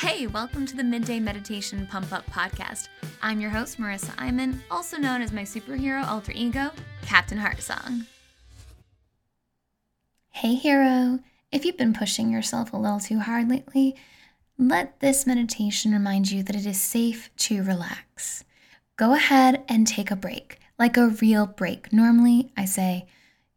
Hey, welcome to the Midday Meditation Pump Up Podcast. I'm your host, Marissa Iman, also known as my superhero alter ego, Captain Heartsong. Hey, hero. If you've been pushing yourself a little too hard lately, let this meditation remind you that it is safe to relax. Go ahead and take a break, like a real break. Normally, I say,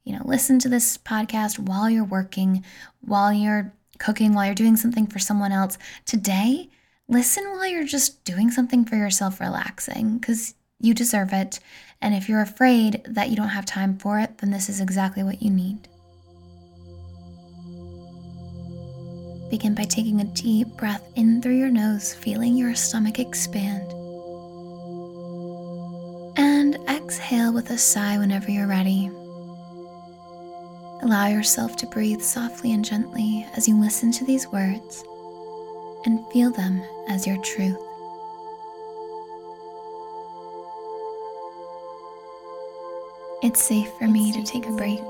you know, listen to this podcast while you're working, while you're cooking, while you're doing something for someone else. Today, listen while you're just doing something for yourself, relaxing, because you deserve it. And if you're afraid that you don't have time for it, then this is exactly what you need. Begin by taking a deep breath in through your nose, feeling your stomach expand. And exhale with a sigh whenever you're ready. Allow yourself to breathe softly and gently as you listen to these words and feel them as your truth. It's safe for me to take a break.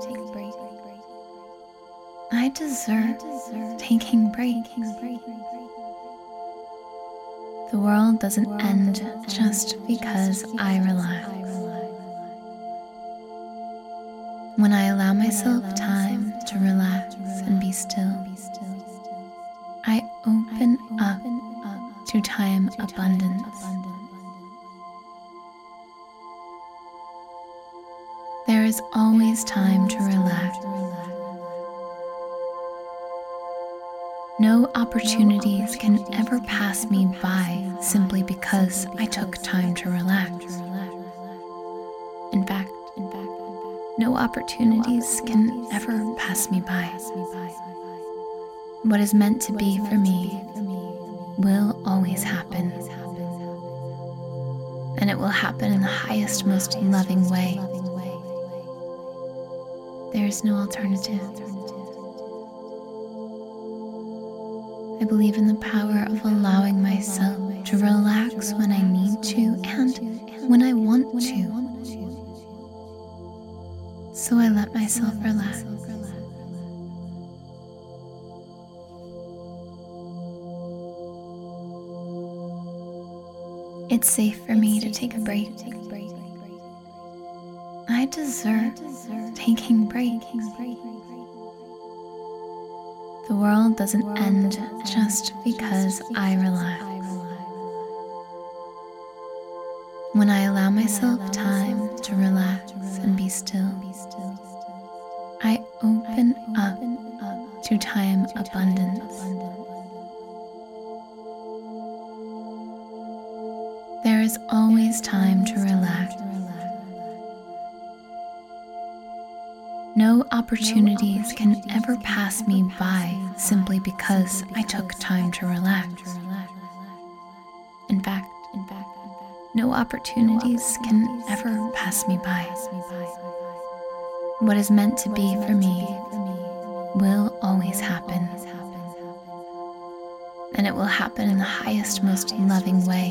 I deserve taking breaks. The world doesn't end just because I relax. When I allow myself time to relax and be still, I open up to time abundance. There is always time to relax. No opportunities can ever pass me by simply because I took time to relax. No opportunities can ever pass me by. What is meant to be for me will always happen. And it will happen in the highest, most loving way. There is no alternative. I believe in the power of allowing myself to relax when I need to and when I want to so I let myself relax. It's safe for me to take a break. I deserve taking breaks. The world doesn't end just because I relax. When I allow myself time to relax and be still, I open up to time abundance. There is always time to relax. No opportunities can ever pass me by simply because I took time to relax. Opportunities can ever pass me by. What is meant to be for me will always happen. And it will happen in the highest, most loving way.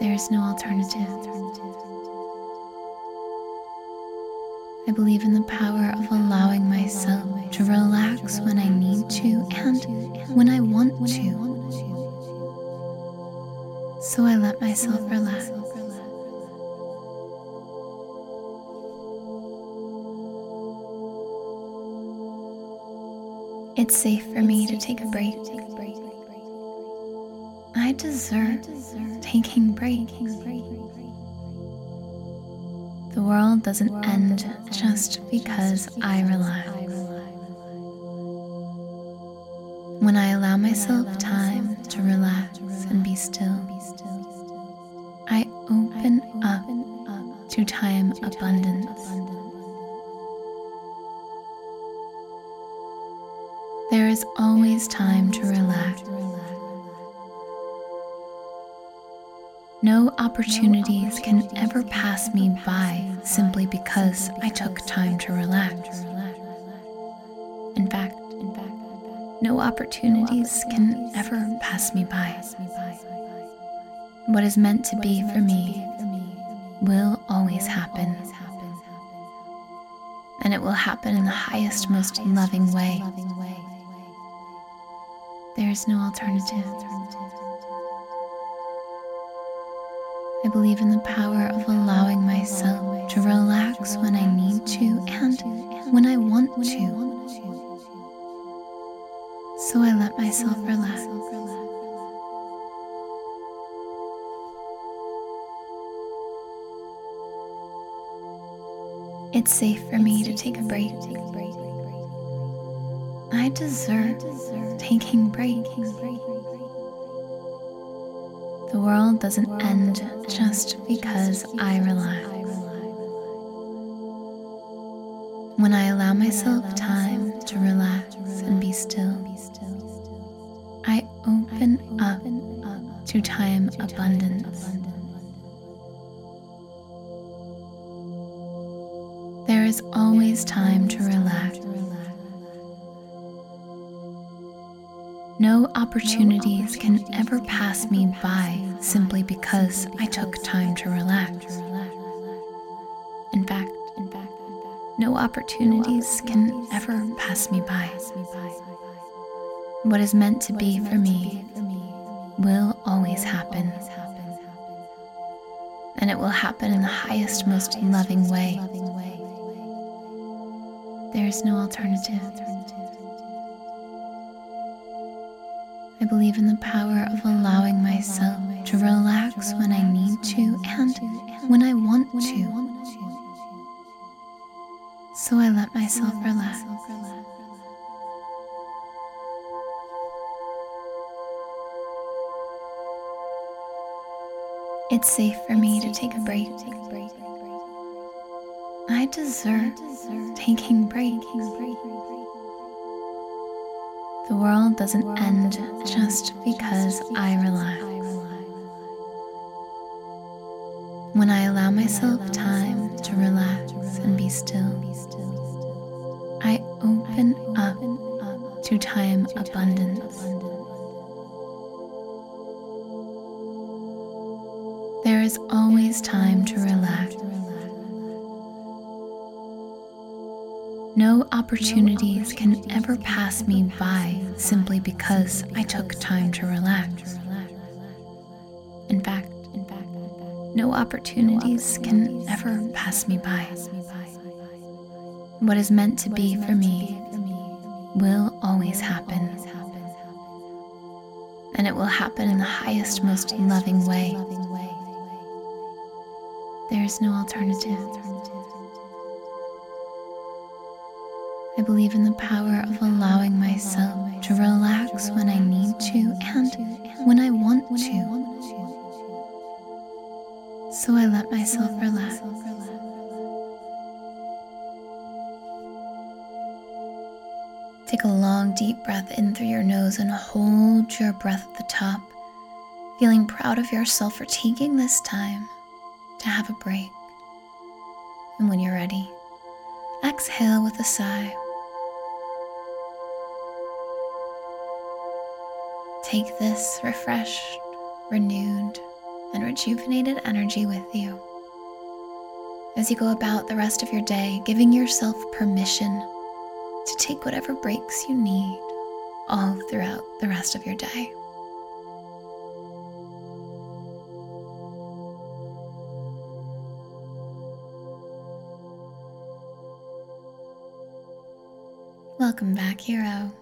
There is no alternative. I believe in the power of allowing myself to relax when I need to and when I want to so I let myself relax. It's safe for me to take a break. I deserve taking breaks. The world doesn't end just because I relax. When I allow myself time to relax and be still, up to time abundance. There is always time to relax. No opportunities can ever pass me by simply because I took time to relax. In fact, no opportunities can ever pass me by. What is meant to be for me will always happen. And it will happen in the highest, most loving way. There is no alternative. I believe in the power of allowing myself to relax when I need to and when I want to. So I let myself relax. It's safe for me to take a break. I deserve taking breaks. The world doesn't end just because I relax. When I allow myself time to relax and be still, I open up to time abundance. There is always time to relax. No opportunities can ever pass me by simply because I took time to relax. In fact, no opportunities can ever pass me by. What is meant to be for me will always happen. And it will happen in the highest, most loving way. There is no alternative. I believe in the power of allowing myself to relax when I need to and when I want to. So I let myself relax. It's safe for me to take a break. I deserve taking breaks. The world doesn't end just because I relax. When I allow myself time to relax and be still, I open up to time abundance. There is always time to relax. No opportunities can ever pass me by simply because I took time to relax. In fact, no opportunities can ever pass me by. What is meant to be for me will always happen. And it will happen in the highest, most loving way. There is no alternative. Believe in the power of allowing myself to relax when I need to and when I want to. So I let myself relax. Take a long, deep breath in through your nose and hold your breath at the top, feeling proud of yourself for taking this time to have a break. And when you're ready, exhale with a sigh. Take this refreshed, renewed, and rejuvenated energy with you as you go about the rest of your day, giving yourself permission to take whatever breaks you need all throughout the rest of your day. Welcome back, hero.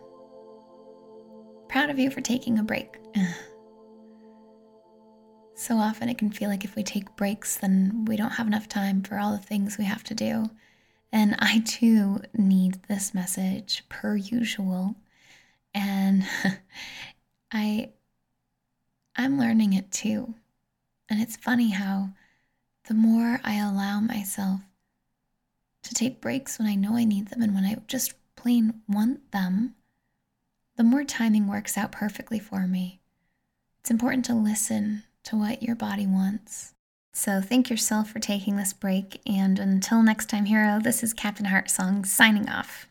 Proud of you for taking a break. so often it can feel like if we take breaks, then we don't have enough time for all the things we have to do. And I too need this message per usual. And I I'm learning it too. And it's funny how the more I allow myself to take breaks when I know I need them and when I just plain want them, the more timing works out perfectly for me. It's important to listen to what your body wants. So thank yourself for taking this break, and until next time, hero, this is Captain Heartsong signing off.